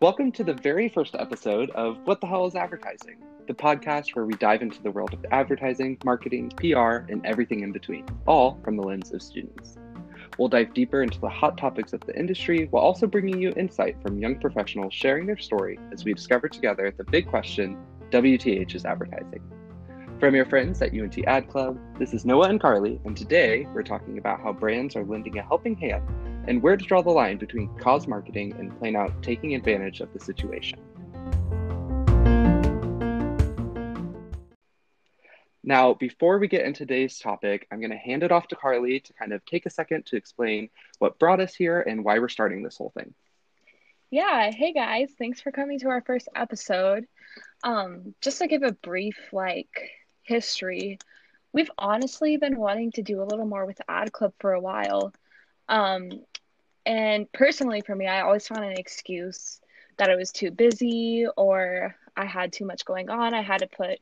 Welcome to the very first episode of What the Hell is Advertising, the podcast where we dive into the world of advertising, marketing, PR, and everything in between, all from the lens of students. We'll dive deeper into the hot topics of the industry while also bringing you insight from young professionals sharing their story as we discover together the big question WTH is advertising. From your friends at UNT Ad Club, this is Noah and Carly, and today we're talking about how brands are lending a helping hand and where to draw the line between cause marketing and plain out taking advantage of the situation. Now, before we get into today's topic, I'm going to hand it off to Carly to kind of take a second to explain what brought us here and why we're starting this whole thing. Yeah, hey guys, thanks for coming to our first episode. Um, just to give a brief like history, we've honestly been wanting to do a little more with Ad Club for a while. Um, and personally, for me, I always found an excuse that I was too busy or I had too much going on. I had to put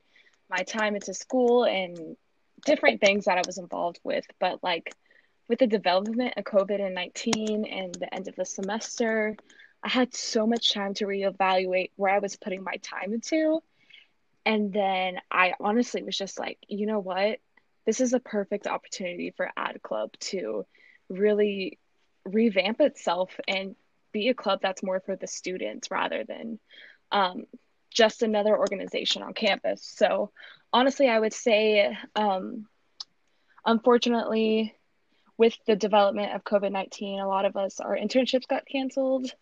my time into school and different things that I was involved with. But like with the development of COVID 19 and the end of the semester, I had so much time to reevaluate where I was putting my time into. And then I honestly was just like, you know what? This is a perfect opportunity for Ad Club to really revamp itself and be a club that's more for the students rather than um, just another organization on campus. So honestly, I would say, um, unfortunately, with the development of COVID 19, a lot of us, our internships got canceled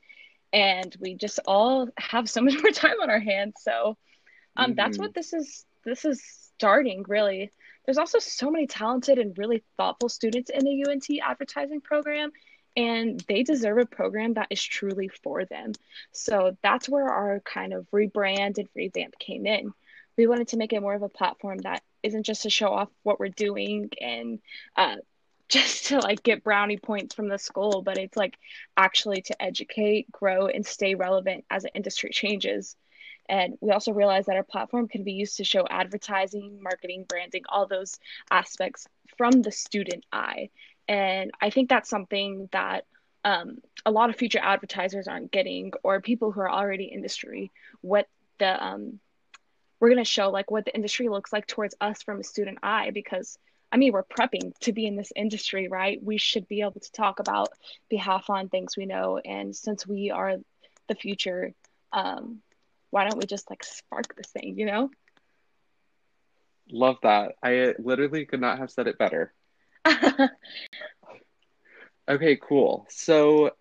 and we just all have so much more time on our hands. So um, mm-hmm. that's what this is. This is starting really. There's also so many talented and really thoughtful students in the UNT advertising program and they deserve a program that is truly for them. So that's where our kind of rebrand and revamp came in. We wanted to make it more of a platform that isn't just to show off what we're doing and uh, just to like get brownie points from the school, but it's like actually to educate, grow, and stay relevant as the industry changes. And we also realized that our platform can be used to show advertising, marketing, branding, all those aspects from the student eye. And I think that's something that um, a lot of future advertisers aren't getting, or people who are already industry, what the um, we're going to show like what the industry looks like towards us from a student eye because I mean, we're prepping to be in this industry, right? We should be able to talk about behalf on things we know. And since we are the future, um, why don't we just like spark this thing, you know? Love that. I literally could not have said it better. okay, cool. So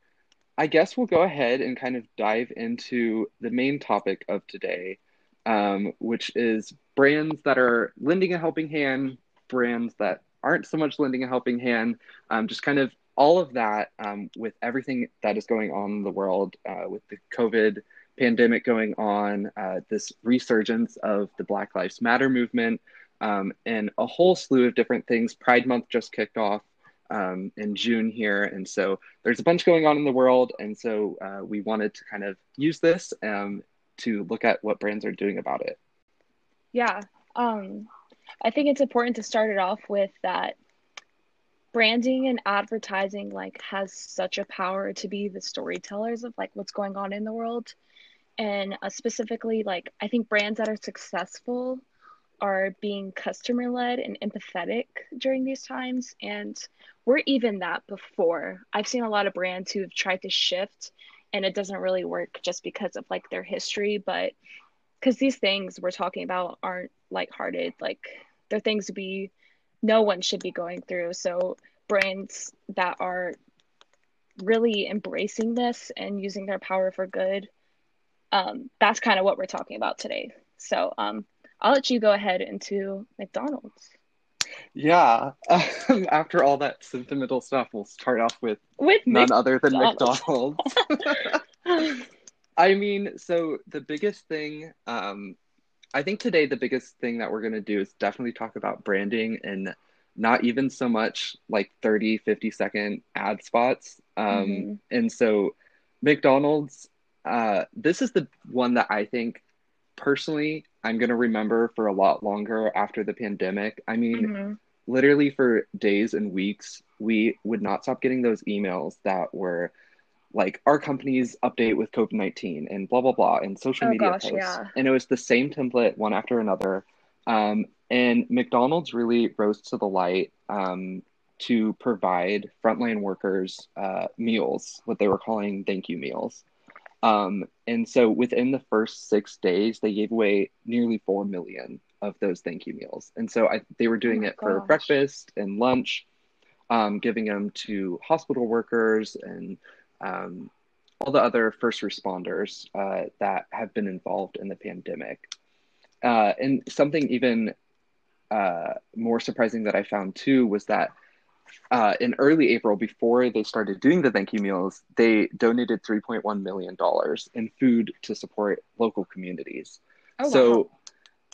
I guess we'll go ahead and kind of dive into the main topic of today, um, which is brands that are lending a helping hand, brands that aren't so much lending a helping hand, um, just kind of all of that um, with everything that is going on in the world uh, with the COVID pandemic going on, uh, this resurgence of the Black Lives Matter movement, um, and a whole slew of different things. Pride Month just kicked off um, in June here, and so there's a bunch going on in the world, and so uh, we wanted to kind of use this um, to look at what brands are doing about it. Yeah, um, I think it's important to start it off with that branding and advertising like has such a power to be the storytellers of like what's going on in the world and uh, specifically like i think brands that are successful are being customer led and empathetic during these times. And we're even that before. I've seen a lot of brands who have tried to shift and it doesn't really work just because of like their history, but because these things we're talking about aren't lighthearted, like they're things we no one should be going through. So brands that are really embracing this and using their power for good, um, that's kind of what we're talking about today. So um, I'll let you go ahead into McDonald's. Yeah. Um, after all that sentimental stuff, we'll start off with, with none McDonald's. other than McDonald's. I mean, so the biggest thing, um, I think today the biggest thing that we're going to do is definitely talk about branding and not even so much like 30, 50 second ad spots. Um, mm-hmm. And so McDonald's, uh, this is the one that I think personally I'm going to remember for a lot longer after the pandemic. I mean, mm-hmm. literally for days and weeks, we would not stop getting those emails that were like our company's update with COVID 19 and blah, blah, blah, and social Oh media gosh, posts. yeah. And it was the same template one after another. Um, and McDonald's really rose to the light um, to provide frontline workers uh, meals, what they were calling thank you meals. Um, and so within the first six days, they gave away nearly 4 million of those thank you meals. And so I, they were doing my it for breakfast and lunch, um, giving them to hospital workers and um, all the other first responders uh, that have been involved in the pandemic. Uh, and something even uh, more surprising that I found too was that uh, in early April, before they started doing the thank you meals, they donated $3.1 million in food to support local communities. Oh, so wow.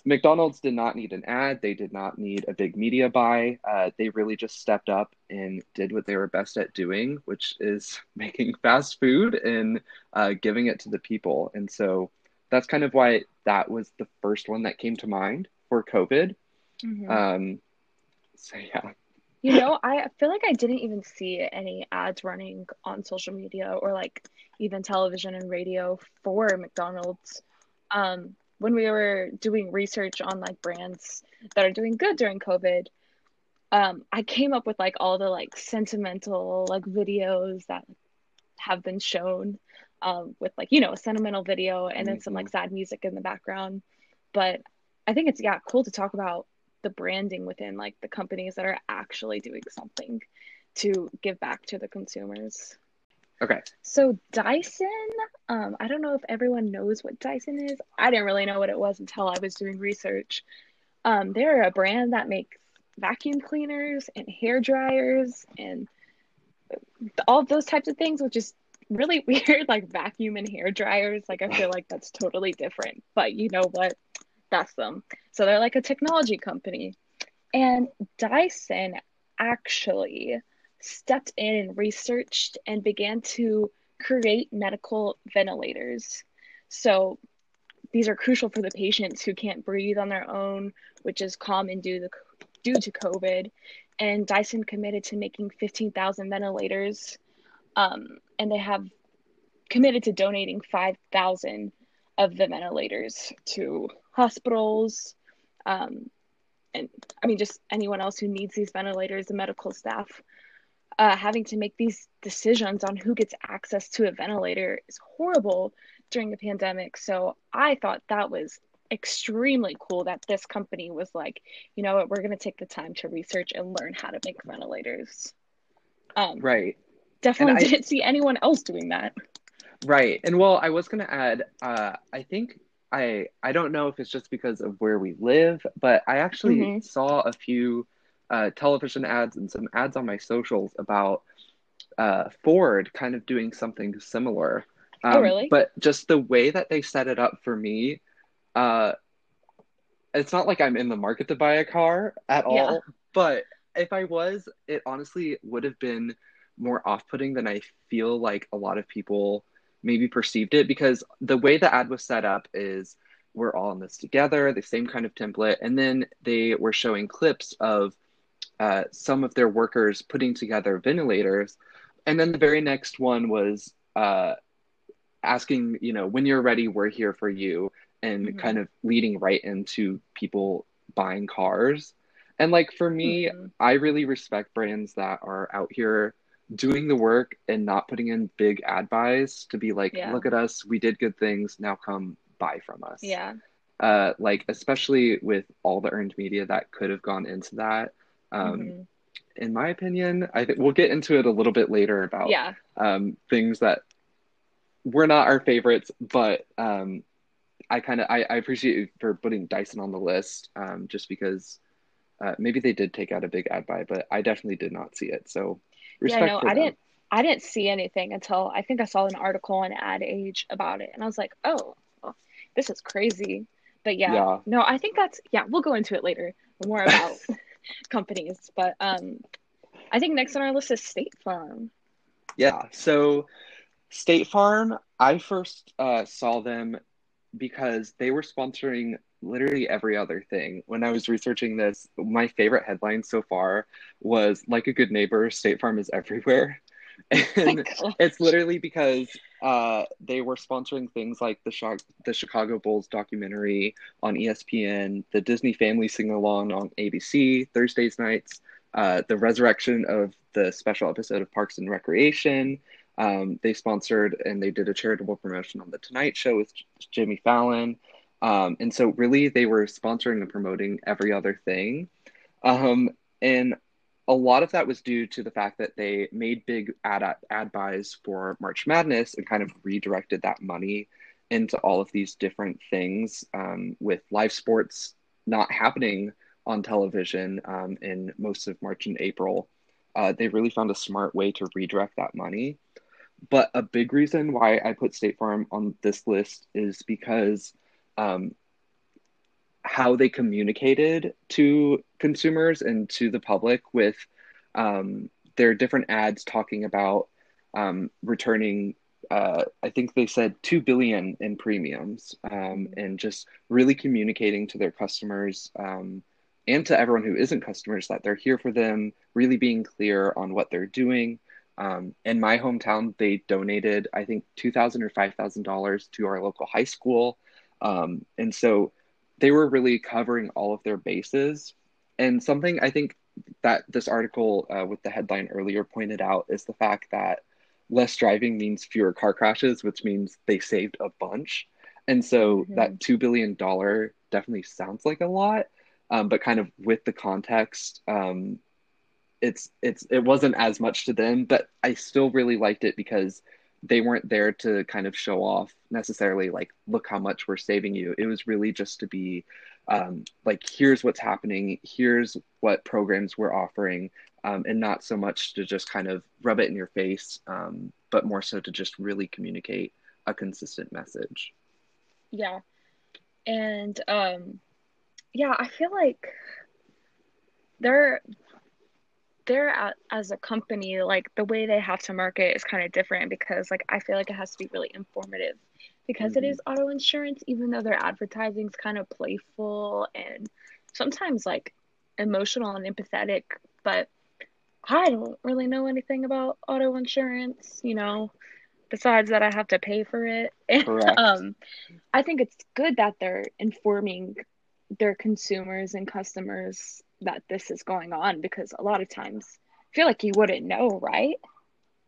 McDonald's did not need an ad. They did not need a big media buy. Uh, they really just stepped up and did what they were best at doing, which is making fast food and uh, giving it to the people. And so that's kind of why that was the first one that came to mind for COVID. Mhm. Um, so yeah. You know, I feel like I didn't even see any ads running on social media or like even television and radio for McDonald's. Um, when we were doing research on like brands that are doing good during COVID, um, I came up with like all the like sentimental like videos that have been shown um, with like, you know, a sentimental video and then some like sad music in the background. But I think it's, yeah, cool to talk about the branding within like the companies that are actually doing something to give back to the consumers. Okay. So Dyson, um, I don't know if everyone knows what Dyson is. I didn't really know what it was until I was doing research. Um, they're a brand that makes vacuum cleaners and hair dryers and all of those types of things, which is really weird, like vacuum and hair dryers. Like I feel like that's totally different. But you know what? That's them. So they're like a technology company. And Dyson actually stepped in and researched and began to create medical ventilators. So these are crucial for the patients who can't breathe on their own, which is common due to due to COVID. And Dyson committed to making 15,000 ventilators, um, and they have committed to donating 5,000 of the ventilators to hospitals, um, and I mean just anyone else who needs these ventilators, the medical staff. Uh, having to make these decisions on who gets access to a ventilator is horrible during the pandemic. So I thought that was extremely cool that this company was like, you know what, we're going to take the time to research and learn how to make ventilators. Um, Right. Definitely I- didn't see anyone else doing that. Right. And well, I was going to add, uh, I think I I don't know if it's just because of where we live, but I actually Mhm. saw a few uh, television ads and some ads on my socials about uh, Ford kind of doing something similar. Oh, really? But just the way that they set it up for me, uh, it's not like I'm in the market to buy a car at all. Yeah. But if I was, it honestly would have been more off-putting than I feel like a lot of people maybe perceived it because the way the ad was set up is we're all in this together, the same kind of template, and then they were showing clips of uh, some of their workers putting together ventilators, and then the very next one was uh, asking, you know, when you're ready, we're here for you, and Mhm. kind of leading right into people buying cars. And like for me, Mhm. I really respect brands that are out here doing the work and not putting in big ad buys to be like, Yeah. look at us, we did good things, now come buy from us. Yeah. Uh, like especially with all the earned media that could have gone into that. Um, Mhm. In my opinion, I think we'll get into it a little bit later about Yeah. um, things that were not our favorites, but um, I kind of I, I appreciate you for putting Dyson on the list, um, just because uh, maybe they did take out a big ad buy, but I definitely did not see it. So respect yeah, no, I them. didn't. I didn't see anything until I think I saw an article on Ad Age about it, and I was like, "Oh, well, this is crazy." But yeah, Yeah. no, I think that's yeah. We'll go into it later, more about companies. But um, I think next on our list is State Farm. Yeah. So State Farm, I first uh, saw them because they were sponsoring literally every other thing. When I was researching this, my favorite headline so far was like a good neighbor, State Farm is everywhere. And it's literally because uh, they were sponsoring things like the, Sh- the Chicago Bulls documentary on ESPN, the Disney Family Sing Along on ABC Thursdays nights, uh, the resurrection of the special episode of Parks and Recreation. Um, they sponsored and they did a charitable promotion on The Tonight Show with Jimmy Fallon. Um, and so, really, they were sponsoring and promoting every other thing. Um, and a lot of that was due to the fact that they made big ad, ad buys for March Madness and kind of redirected that money into all of these different things um, with live sports not happening on television um, in most of March and April. Uh, they really found a smart way to redirect that money. But a big reason why I put State Farm on this list is because um, how they communicated to consumers and to the public with um, their different ads talking about um, returning uh, i think they said 2 billion in premiums um, and just really communicating to their customers um, and to everyone who isn't customers that they're here for them really being clear on what they're doing. Um, in my hometown they donated i think 2000 or $5000 to our local high school um, and so they were really covering all of their bases. And something I think that this article uh, with the headline earlier pointed out is the fact that less driving means fewer car crashes, which means they saved a bunch. And so mm-hmm. that $2 billion definitely sounds like a lot, um, but kind of with the context, um, it's it's it wasn't as much to them, but I still really liked it because they weren't there to kind of show off necessarily like look how much we're saving you. It was really just to be um, like here's what's happening here's what programs we're offering um, and not so much to just kind of rub it in your face um, but more so to just really communicate a consistent message. Yeah. And um yeah i feel like there they're at as a company like the way they have to market is kind of different because like i feel like it has to be really informative because mm-hmm. it is auto insurance even though their advertising is kind of playful and sometimes like emotional and empathetic but i don't really know anything about auto insurance you know besides that i have to pay for it Correct. um i think it's good that they're informing their consumers and customers that this is going on because a lot of times I feel like you wouldn't know, right?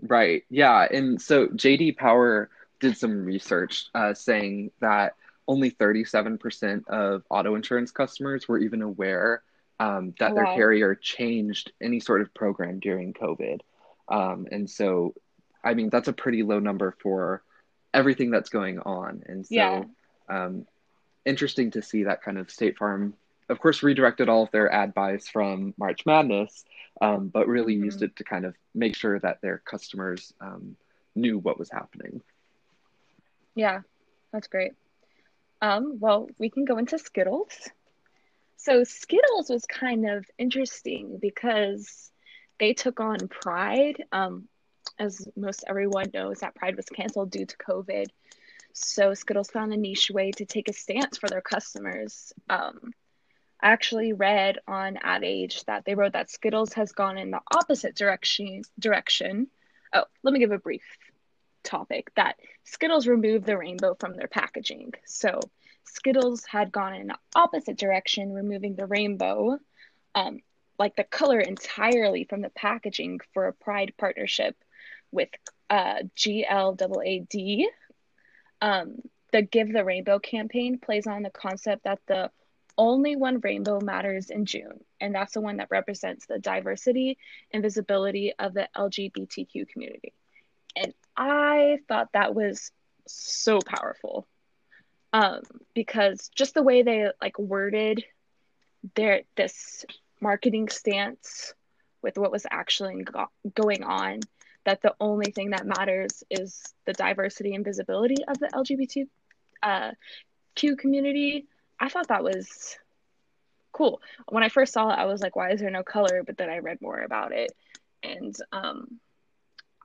Right. Yeah. And so JD Power did some research uh, saying that only 37% of auto insurance customers were even aware um, that their carrier changed any sort of program during COVID. Um, and so, I mean, that's a pretty low number for everything that's going on. And so, yeah. um, interesting to see that kind of State Farm of course, redirected all of their ad buys from March Madness, um, but really mm-hmm. used it to kind of make sure that their customers um, knew what was happening. Yeah, that's great. Um, well, we can go into Skittles. So Skittles was kind of interesting because they took on Pride. Um, as most everyone knows, that Pride was canceled due to COVID. So Skittles found a niche way to take a stance for their customers. Um, I actually read on Ad Age that they wrote that Skittles has gone in the opposite direction. Direction. Oh, let me give a brief topic. That Skittles removed the rainbow from their packaging. So Skittles had gone in the opposite direction, removing the rainbow, um, like the color entirely from the packaging for a Pride partnership with uh, GLAAD. Um, the Give the Rainbow campaign plays on the concept that the only one rainbow matters in June, and that's the one that represents the diversity and visibility of the LGBTQ community. And I thought that was so powerful um, because just the way they like worded their this marketing stance with what was actually go- going on that the only thing that matters is the diversity and visibility of the LGBTQ uh, community I thought that was cool. When I first saw it, I was like, why is there no color? But then I read more about it and um,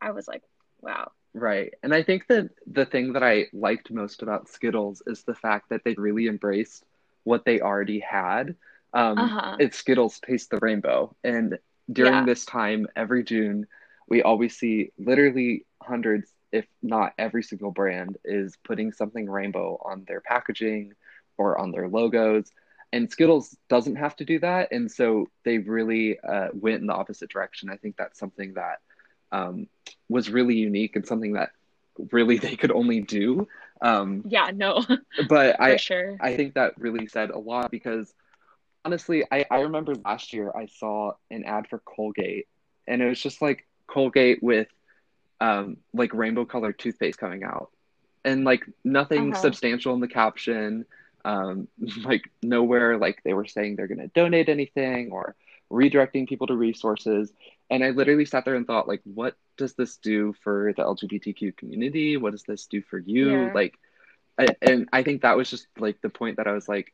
I was like, wow. Right. And I think that the thing that I liked most about Skittles is the fact that they really embraced what they already had. Um, Uh-huh. it's Skittles Taste the Rainbow. And during Yeah. this time, every June, we always see literally hundreds, if not every single brand, is putting something rainbow on their packaging or on their logos. And Skittles doesn't have to do that. And so they really uh, went in the opposite direction. I think that's something that um, was really unique and something that really they could only do. Um, Yeah, no, but I, sure. I think that really said a lot because honestly, I, I remember last year I saw an ad for Colgate and it was just like Colgate with um, like rainbow colored toothpaste coming out and like nothing Uh-huh. substantial in the caption. Um, like nowhere like they were saying they're going to donate anything or redirecting people to resources. And I literally sat there and thought, like, what does this do for the LGBTQ community? What does this do for you? Yeah. Like, I, and I think that was just like the point that I was like,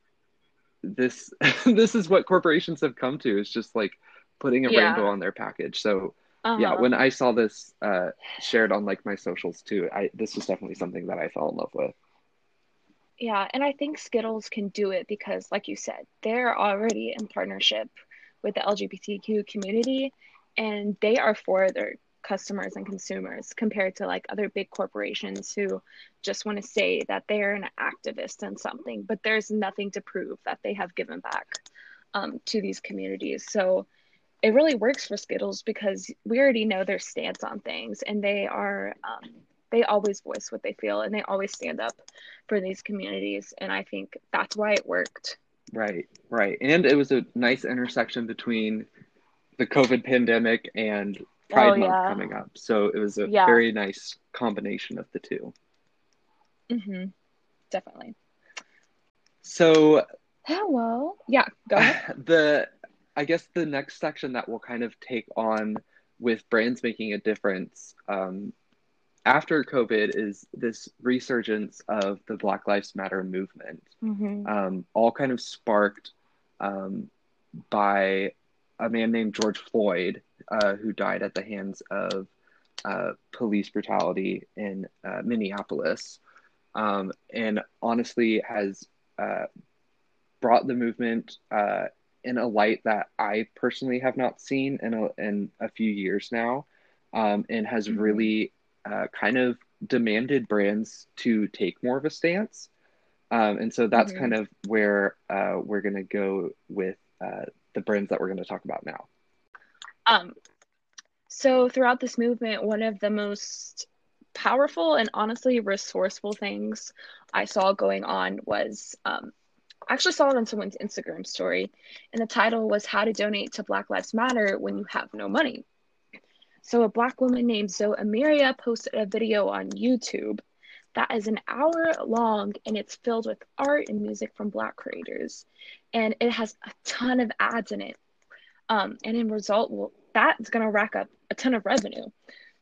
this this is what corporations have come to. It's just like putting a Yeah. rainbow on their package. So yeah, Uh-huh. when I saw this uh, shared on like my socials too, I this was definitely something that I fell in love with. Yeah, and I think Skittles can do it because, like you said, they're already in partnership with the LGBTQ community and they are for their customers and consumers compared to like other big corporations who just want to say that they're an activist and something, but there's nothing to prove that they have given back um, to these communities. So it really works for Skittles because we already know their stance on things and they are um, they always voice what they feel and they always stand up for these communities and I think that's why it worked. Right, right. And it was a nice intersection between the COVID pandemic and Pride Oh, Month yeah. coming up. So it was a Yeah. very nice combination of the two. mm-hmm Definitely. So Hello. Yeah, go ahead. the I guess the next section that we'll kind of take on with brands making a difference um, after COVID is this resurgence of the Black Lives Matter movement. hmm um, all kind of sparked um, by a man named George Floyd, uh, who died at the hands of uh, police brutality in uh, Minneapolis, um, and honestly has uh, brought the movement uh, in a light that I personally have not seen in a, in a few years now, um, and has Mhm. really uh, kind of demanded brands to take more of a stance. Um, and so that's Mhm. kind of where uh, we're going to go with uh, the brands that we're going to talk about now. Um, so throughout this movement, one of the most powerful and honestly resourceful things I saw going on was um, I actually saw it on someone's Instagram story, and the title was How to Donate to Black Lives Matter When You Have No Money. So a black woman named Zoe Amira posted a video on YouTube that is an hour long and it's filled with art and music from black creators. And it has a ton of ads in it. Um, and in result, well, that's going to rack up a ton of revenue.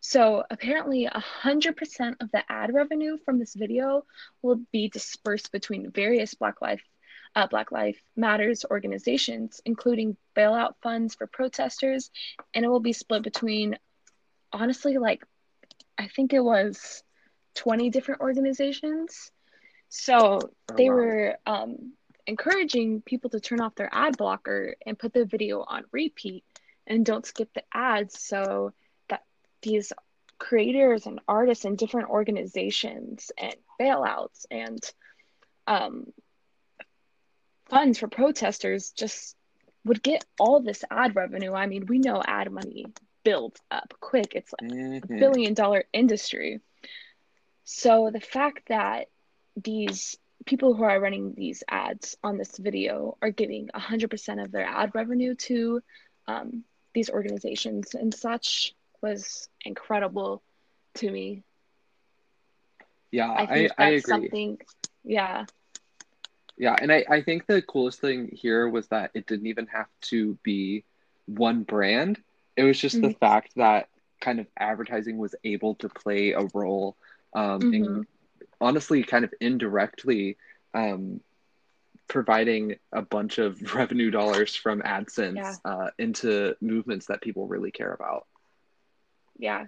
So apparently, 100% of the ad revenue from this video will be dispersed between various Black Life, uh, Black Life Matters organizations, including bailout funds for protesters, and it will be split between, honestly, like I think it was 20 different organizations. So Oh, they were um, encouraging people to turn off their ad blocker and put the video on repeat and don't skip the ads so that these creators and artists and different organizations and bailouts and um, funds for protesters just would get all this ad revenue. I mean, we know ad money builds up quick. It's like a Mhm. billion dollar industry. So the fact that these people who are running these ads on this video are giving 100% of their ad revenue to um, these organizations and such was incredible to me. Yeah, I I, think I, that's agree. something, yeah, Yeah, and I, I think the coolest thing here was that it didn't even have to be one brand. It was just the Mhm. fact that kind of advertising was able to play a role um, Mhm. in honestly kind of indirectly um, providing a bunch of revenue dollars from AdSense Yeah. uh, into movements that people really care about. yeah.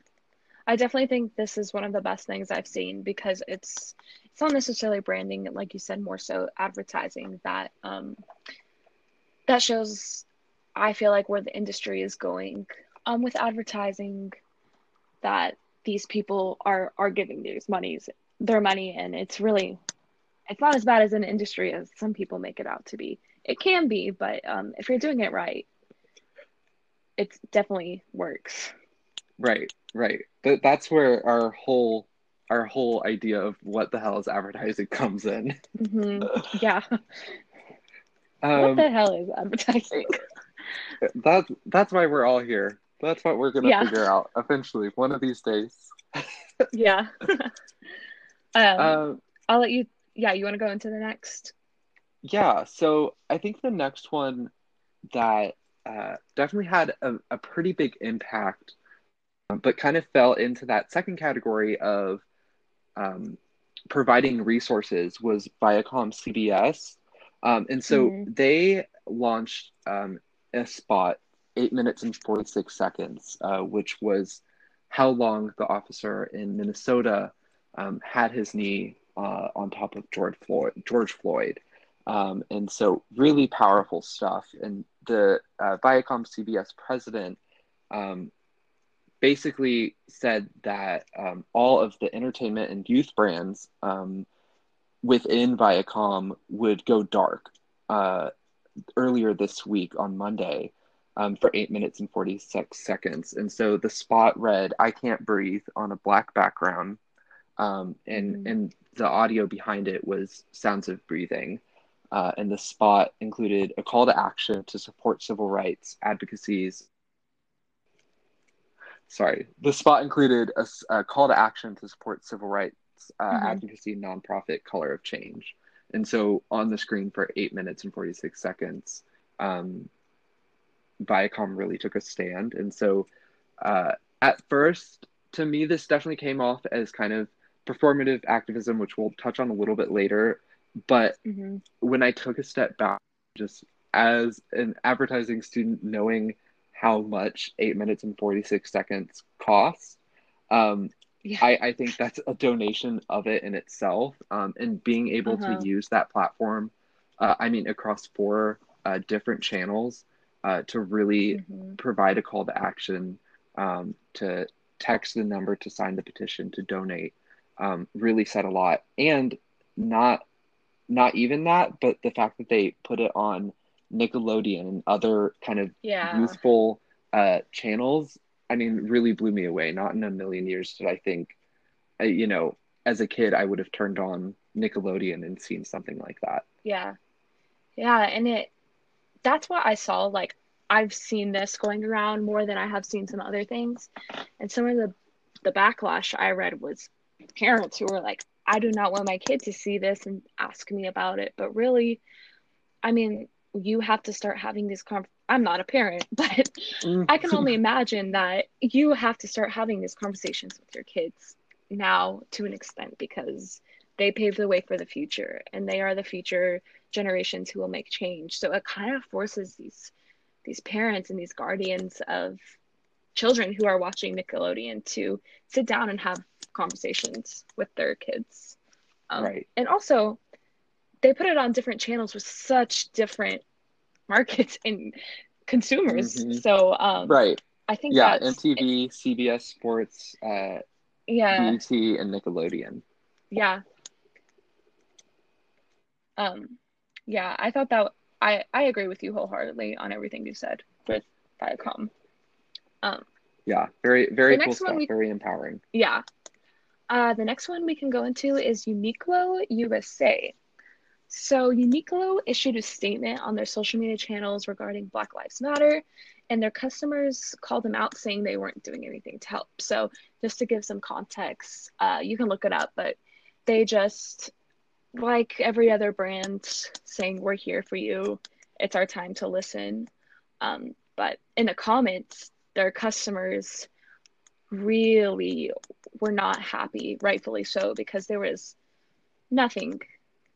I definitely think this is one of the best things I've seen because it's it's not necessarily branding, like you said, more so advertising that um, that shows. I feel like where the industry is going um, with advertising, that these people are are giving these monies their money, and it's really it's not as bad as an industry as some people make it out to be. It can be, but um, if you're doing it right, it definitely works. Right, right. But that's where our whole our whole idea of what the hell is advertising comes in. Mm-hmm. Yeah. Um, what the hell is advertising? That's that's why we're all here. That's what we're gonna yeah. figure out eventually, one of these days. yeah. um, um, I'll let you. Yeah, you want to go into the next? Yeah. So I think the next one that uh, definitely had a, a pretty big impact, but kind of fell into that second category of um, providing resources was Viacom CBS. Um, and so mm-hmm. they launched um, a spot, eight minutes and 46 seconds, uh, which was how long the officer in Minnesota um, had his knee uh, on top of George Floyd. George Floyd. Um, and so, really powerful stuff. And the uh, Viacom CBS president um, basically said that um, all of the entertainment and youth brands um, within Viacom would go dark uh, earlier this week on Monday um, for eight minutes and 46 seconds. And so the spot read, I can't breathe on a black background. Um, and, mm-hmm. and the audio behind it was sounds of breathing. Uh, and the spot included a call to action to support civil rights advocacies sorry, the spot included a, a, call to action to support civil rights uh, mm-hmm. advocacy nonprofit Color of Change. And so on the screen for eight minutes and 46 seconds, um, Viacom really took a stand. And so uh, at first, to me, this definitely came off as kind of performative activism, which we'll touch on a little bit later. But mm-hmm. when I took a step back, just as an advertising student, knowing how much eight minutes and 46 seconds costs. Um, yeah. I, I think that's a donation of it in itself. Um, and being able uh-huh. to use that platform, uh, I mean, across four uh, different channels uh, to really mm-hmm. provide a call to action, um, to text the number to sign the petition to donate, um, really said a lot. And not not even that, but the fact that they put it on Nickelodeon and other kind of yeah. youthful uh, channels, I mean, really blew me away. Not in a million years did I think, uh, you know, as a kid, I would have turned on Nickelodeon and seen something like that. Yeah. Yeah. And it, that's what I saw. Like, I've seen this going around more than I have seen some other things. And some of the, the backlash I read was parents who were like, I do not want my kid to see this and ask me about it. But really, I mean, you have to start having these con- I'm not a parent, but. I can only imagine that you have to start having these conversations with your kids now to an extent because they pave the way for the future and they are the future generations who will make change. So it kind of forces these these parents and these guardians of children who are watching Nickelodeon to sit down and have conversations with their kids. Um, right. And also, they put it on different channels with such different markets and consumers. Mm-hmm. So um, right, I think yeah, MTV, CBS Sports, uh, yeah, BET, and Nickelodeon. Yeah. Um, yeah, I thought that I I agree with you wholeheartedly on everything you said with Viacom. Um, yeah, very very cool stuff. We, very empowering. Yeah. Uh, the next one we can go into is Uniqlo USA. So Uniqlo issued a statement on their social media channels regarding Black Lives Matter, and their customers called them out saying they weren't doing anything to help. So just to give some context, uh, you can look it up, but they just, like every other brand, saying we're here for you. It's our time to listen. Um, but in the comments, their customers really were not happy, rightfully so, because there was nothing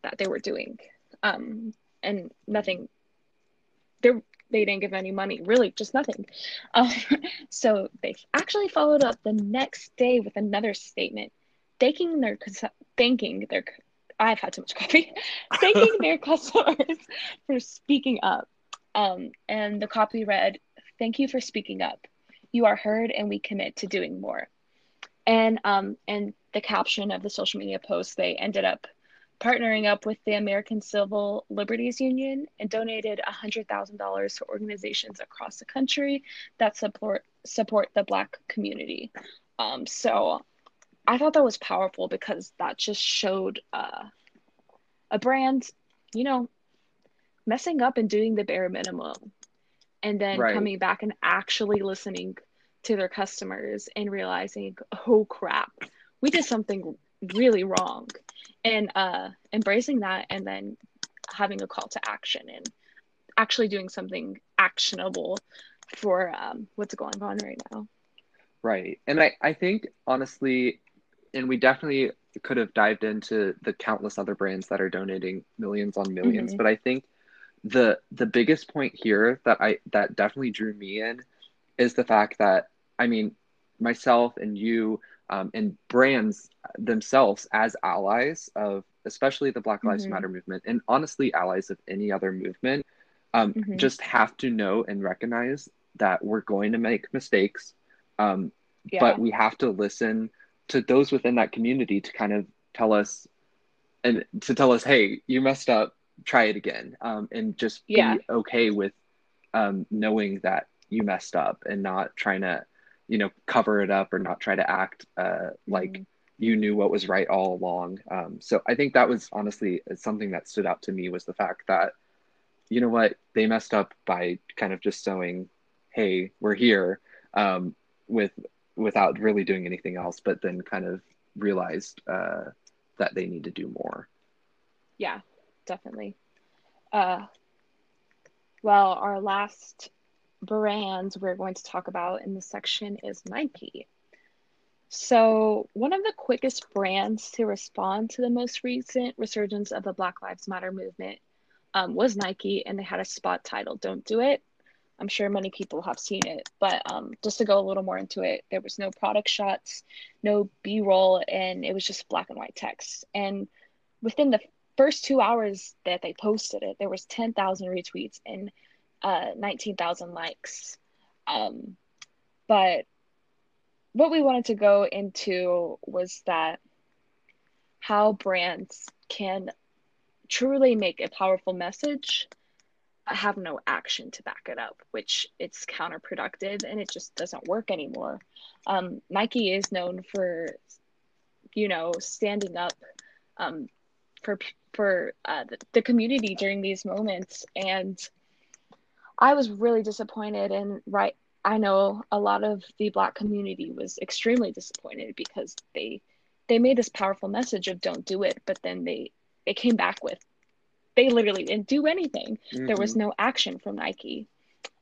that they were doing um, and nothing there they didn't give any money, really, just nothing. Um, so they actually followed up the next day with another statement, thanking their thanking their I've had too much coffee, thanking their customers for speaking up. Um, and the copy read, "Thank you for speaking up. You are heard, and we commit to doing more." And um, and the caption of the social media post, they ended up partnering up with the American Civil Liberties Union and donated $100,000 to organizations across the country that support support the Black community. Um, so I thought that was powerful because that just showed uh, a brand, you know, messing up and doing the bare minimum, and then right. coming back and actually listening to their customers and realizing, oh crap, we did something really wrong. And uh embracing that and then having a call to action and actually doing something actionable for um, what's going on right now. Right. And i i think honestly and we definitely could have dived into the countless other brands that are donating millions on 1000000s mm-hmm. but i think the the biggest point here that i that definitely drew me in is the fact that i mean myself and you um, and brands themselves as allies of especially the Black Lives mm-hmm. Matter movement and honestly allies of any other movement um, mm-hmm. just have to know and recognize that we're going to make mistakes um, yeah. but we have to listen to those within that community to kind of tell us and to tell us hey you messed up try it again um, and just yeah. be okay with um, knowing that you messed up and not trying to you know cover it up or not try to act uh, like mm-hmm. you knew what was right all along. Um, so i think that was honestly something that stood out to me was the fact that you know what they messed up by kind of just saying hey we're here um, with without really doing anything else but then kind of realized uh, that they need to do more. Yeah definitely. Uh, well our last brands we're going to talk about in this section is Nike. So, one of the quickest brands to respond to the most recent resurgence of the Black Lives Matter movement um, was Nike, and they had a spot titled Don't Do It. I'm sure many people have seen it, but um, just to go a little more into it, there was no product shots, no B roll, and it was just black and white text. And within the first two hours that they posted it, there was 10,000 retweets and uh, 19,000 likes. Um, but what we wanted to go into was that how brands can truly make a powerful message have no action to back it up which it's counterproductive and it just doesn't work anymore um, nike is known for you know standing up um, for for uh, the, the community during these moments and I was really disappointed and right I know a lot of the black community was extremely disappointed because they they made this powerful message of don't do it but then they they came back with they literally didn't do anything mm-hmm. there was mm-hmm. no action from Nike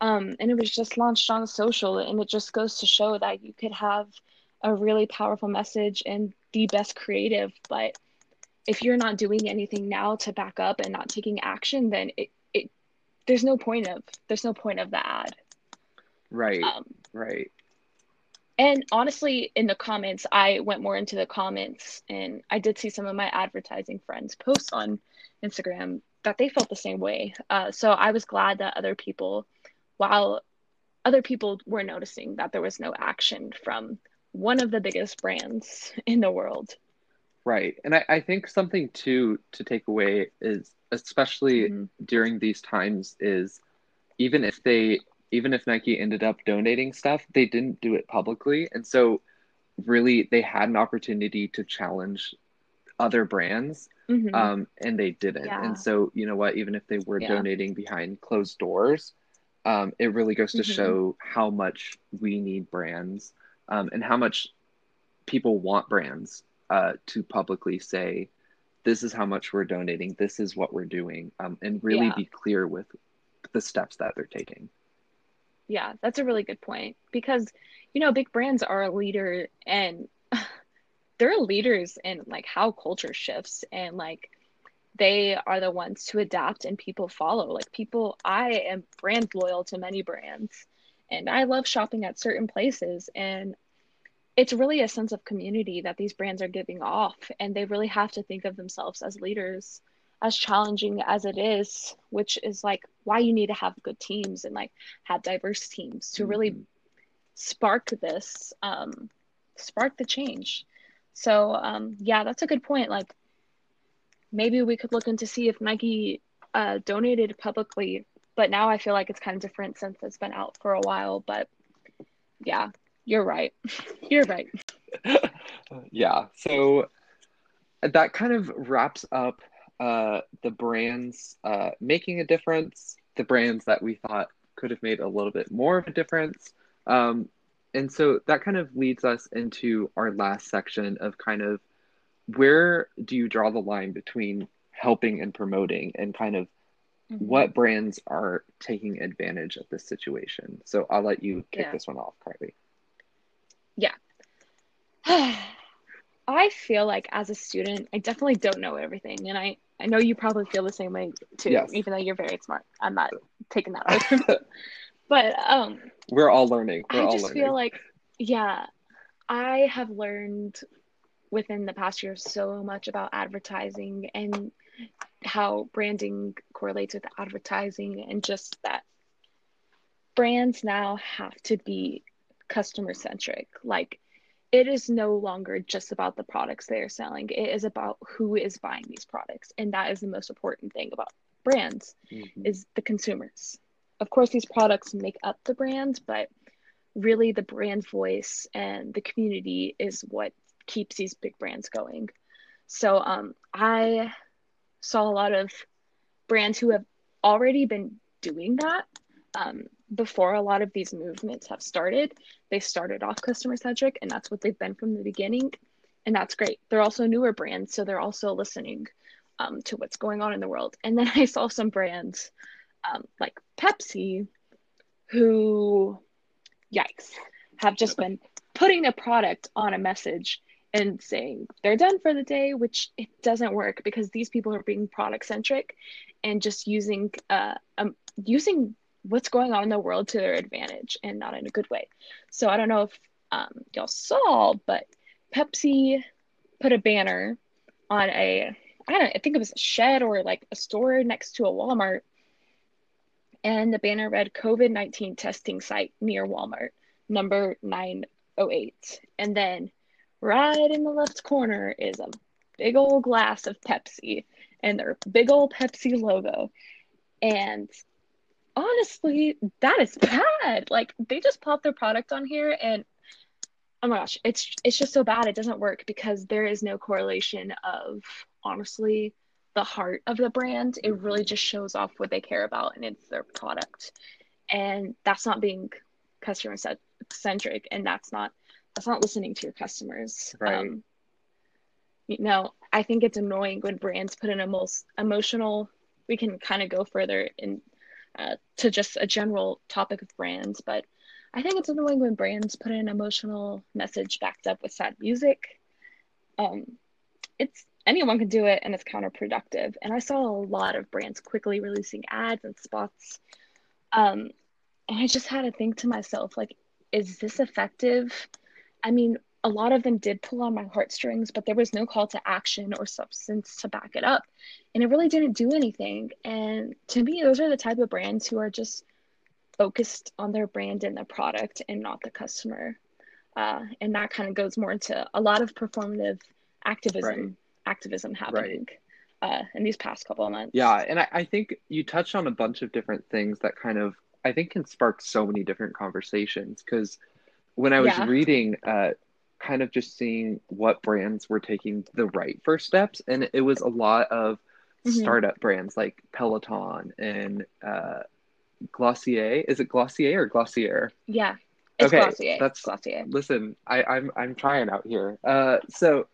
um, and it was just launched on social and it just goes to show that you could have a really powerful message and the best creative but if you're not doing anything now to back up and not taking action then it, there's no point of there's no point of the ad. Right um, right. and honestly in the comments i went more into the comments and i did see some of my advertising friends post on instagram that they felt the same way. Uh, so i was glad that other people while other people were noticing that there was no action from one of the biggest brands in the world right and i, I think something too to take away is especially mm-hmm. during these times is even if they even if Nike ended up donating stuff, they didn't do it publicly. And so really they had an opportunity to challenge other brands mm-hmm. um, and they didn't. Yeah. And so, you know what, even if they were yeah. donating behind closed doors, um, it really goes to mm-hmm. show how much we need brands um, and how much people want brands uh, to publicly say, this is how much we're donating this is what we're doing um, and really yeah. be clear with the steps that they're taking yeah that's a really good point because you know big brands are a leader and they're leaders in like how culture shifts and like they are the ones to adapt and people follow. Like people, I am brand loyal to many brands and I love shopping at certain places. And it's really a sense of community that these brands are giving off. And they really have to think of themselves as leaders, as challenging as it is, which is like why you need to have good teams and like have diverse teams to really mm-hmm. spark this, um, spark the change. So um, yeah, that's a good point. Like maybe we could look into see if Nike uh, donated publicly. But now I feel like it's kind of different since it's been out for a while. But yeah, you're right. you're right. yeah. So that kind of wraps up uh, the brands uh, making a difference, the brands that we thought could have made a little bit more of a difference. Um, and so that kind of leads us into our last section of kind of where do you draw the line between helping and promoting and kind of mm-hmm. what brands are taking advantage of this situation? So I'll let you kick yeah. this one off, Carly. Yeah. I feel like as a student, I definitely don't know everything. And I, I know you probably feel the same way too, yes. even though you're very smart. I'm not taking that away But um we're all learning. We're I just learning. feel like yeah, I have learned within the past year so much about advertising and how branding correlates with advertising and just that brands now have to be customer centric like it is no longer just about the products they are selling it is about who is buying these products and that is the most important thing about brands mm-hmm. is the consumers of course these products make up the brand but really the brand voice and the community is what keeps these big brands going. So um, I saw a lot of brands who have already been doing that um, before a lot of these movements have started. They started off customer centric, and that's what they've been from the beginning. And that's great. They're also newer brands, so they're also listening um, to what's going on in the world. And then I saw some brands um, like Pepsi who, yikes, have just been putting a product on a message and saying they're done for the day, which it doesn't work because these people are being product centric and just using uh um, using what's going on in the world to their advantage and not in a good way. So I don't know if um, y'all saw, but Pepsi put a banner on a I don't know, I think it was a shed or like a store next to a Walmart. And the banner read COVID 19 testing site near Walmart, number 908. And then right in the left corner is a big old glass of Pepsi and their big old Pepsi logo. And honestly, that is bad. Like they just pop their product on here and oh my gosh, it's it's just so bad it doesn't work because there is no correlation of honestly the heart of the brand. It really just shows off what they care about and it's their product. And that's not being customer centric and that's not that's not listening to your customers. Right. Um, you know, I think it's annoying when brands put an emo- emotional. We can kind of go further in uh, to just a general topic of brands, but I think it's annoying when brands put an emotional message backed up with sad music. Um, it's anyone can do it, and it's counterproductive. And I saw a lot of brands quickly releasing ads and spots, um, and I just had to think to myself, like, is this effective? I mean, a lot of them did pull on my heartstrings, but there was no call to action or substance to back it up. And it really didn't do anything. And to me, those are the type of brands who are just focused on their brand and the product and not the customer. Uh, and that kind of goes more into a lot of performative activism, right. activism happening. Right. Uh, in these past couple of months. Yeah, and I, I think you touched on a bunch of different things that kind of I think can spark so many different conversations because when I was yeah. reading, uh, kind of just seeing what brands were taking the right first steps, and it was a lot of mm-hmm. startup brands like Peloton and uh, Glossier. Is it Glossier or Glossier? Yeah. It's okay, Glossier. that's Glossier. Listen, I, I'm I'm trying out here. Uh, so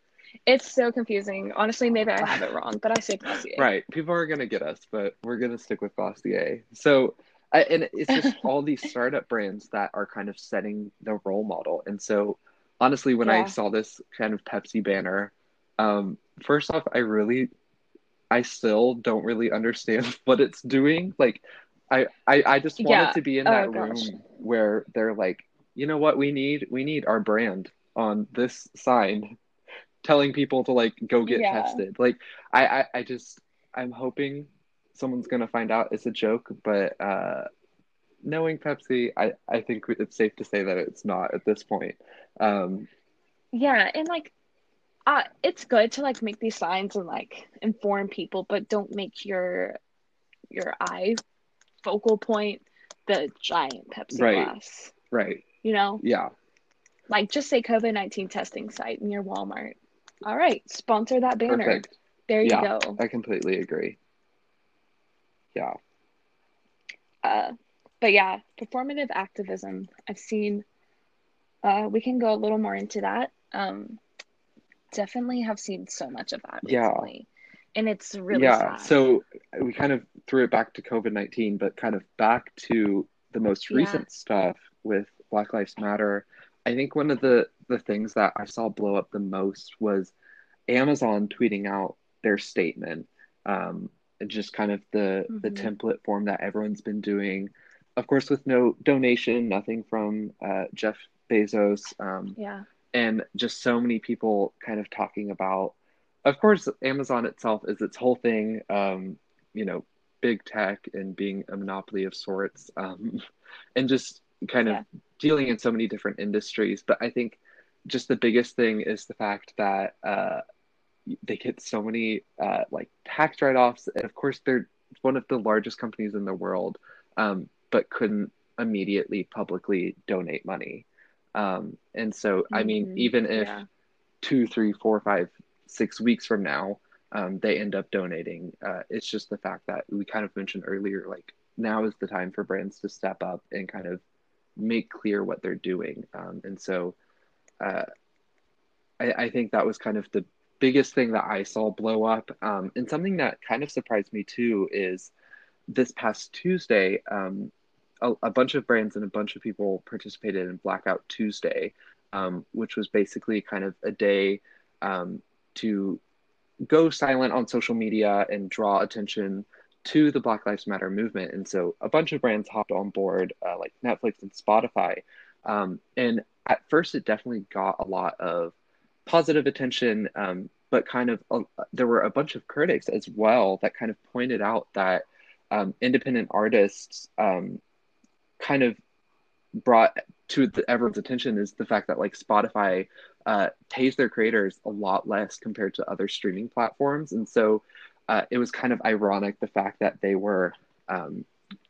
it's so confusing. Honestly, maybe I have it wrong, but I say Glossier. Right. People are gonna get us, but we're gonna stick with Glossier. So I, and it's just all these startup brands that are kind of setting the role model. And so, honestly, when yeah. I saw this kind of Pepsi banner, um, first off, I really I still don't really understand what it's doing. Like, I I, I just wanted Yeah. to be in Oh that gosh. room where they're like, you know what we need? We need our brand on this sign, telling people to like go get Yeah. tested. Like, I I, I just I'm hoping someone's gonna find out it's a joke, but uh, knowing Pepsi, I I think it's safe to say that it's not at this point. Um, Yeah, and like uh it's good to like make these signs and like inform people, but don't make your your eye focal point the giant Pepsi right, glass. right, You know? yeah, Like just say COVID-19 testing site near Walmart. All right, sponsor that banner. perfect. There you Yeah, go. I completely agree. Yeah. Uh, but yeah, performative activism. I've seen. Uh, we can go a little more into that. Um, definitely have seen so much of that Yeah. and it's really Yeah. sad. So we kind of threw it back to COVID-19, but kind of back to the most Yeah. recent stuff with Black Lives Matter. I think one of the the things that I saw blow up the most was Amazon tweeting out their statement. Um, just kind of the the Mhm. template form that everyone's been doing. Of course, with no donation, nothing from uh, Jeff Bezos. Um, Yeah, and just so many people kind of talking about of course amazon itself is its whole thing um, you know big tech and being a monopoly of sorts um, and just kind yeah, of dealing in so many different industries. But i think just the biggest thing is the fact that uh, they get so many uh, like tax write-offs. And of course they're one of the largest companies in the world. Um, but couldn't immediately publicly donate money. Um, and so i mean hmm even if yeah, two three four five six weeks from now um, they end up donating uh, it's just the fact that we kind of mentioned earlier like now is the time for brands to step up and kind of make clear what they're doing. Um, and so uh, I, I think that was kind of the biggest thing that I saw blow up. Um, and something that kind of surprised me too is this past Tuesday, um, a, a bunch of brands and a bunch of people participated in Blackout Tuesday, um, which was basically kind of a day um, to go silent on social media and draw attention to the Black Lives Matter movement. And so a bunch of brands hopped on board, uh, like Netflix and Spotify. Um, and at first, it definitely got a lot of positive attention, um, but kind of uh, there were a bunch of critics as well that kind of pointed out that um, independent artists um, kind of brought to the, everyone's attention is the fact that like Spotify uh, pays their creators a lot less compared to other streaming platforms, and so uh, it was kind of ironic the fact that they were um,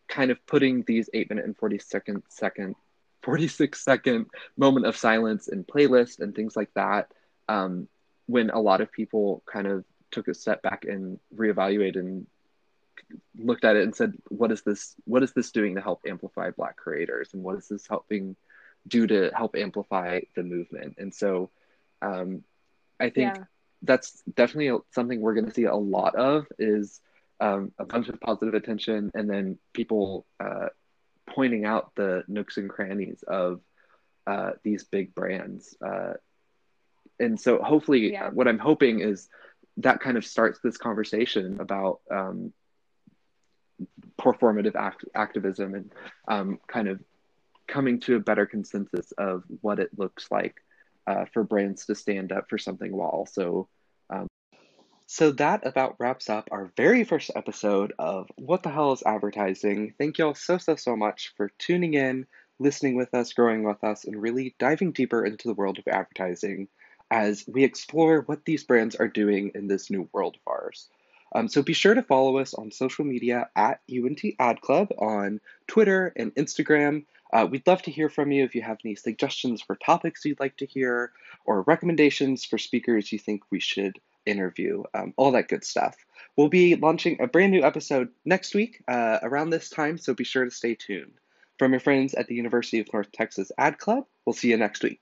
kind of putting these eight minute and forty second second 46 second moment of silence in playlist and things like that um, when a lot of people kind of took a step back and reevaluated and looked at it and said, "What is this? What is this doing to help amplify Black creators, and what is this helping do to help amplify the movement?" And so, um, I think yeah, that's definitely something we're going to see a lot of is um, a bunch of positive attention, and then people uh, pointing out the nooks and crannies of uh, these big brands. Uh, and so, hopefully, yeah, what I'm hoping is that kind of starts this conversation about um, performative act- activism and um, kind of coming to a better consensus of what it looks like uh, for brands to stand up for something while also. Um... So that about wraps up our very first episode of What the Hell is Advertising. Thank you all so, so, so much for tuning in, listening with us, growing with us, and really diving deeper into the world of advertising as we explore what these brands are doing in this new world of ours. Um, so be sure to follow us on social media at UNT Ad Club on Twitter and Instagram. Uh, we'd love to hear from you if you have any suggestions for topics you'd like to hear or recommendations for speakers you think we should interview, um, all that good stuff. We'll be launching a brand new episode next week uh, around this time, so be sure to stay tuned. From your friends at the University of North Texas Ad Club, we'll see you next week.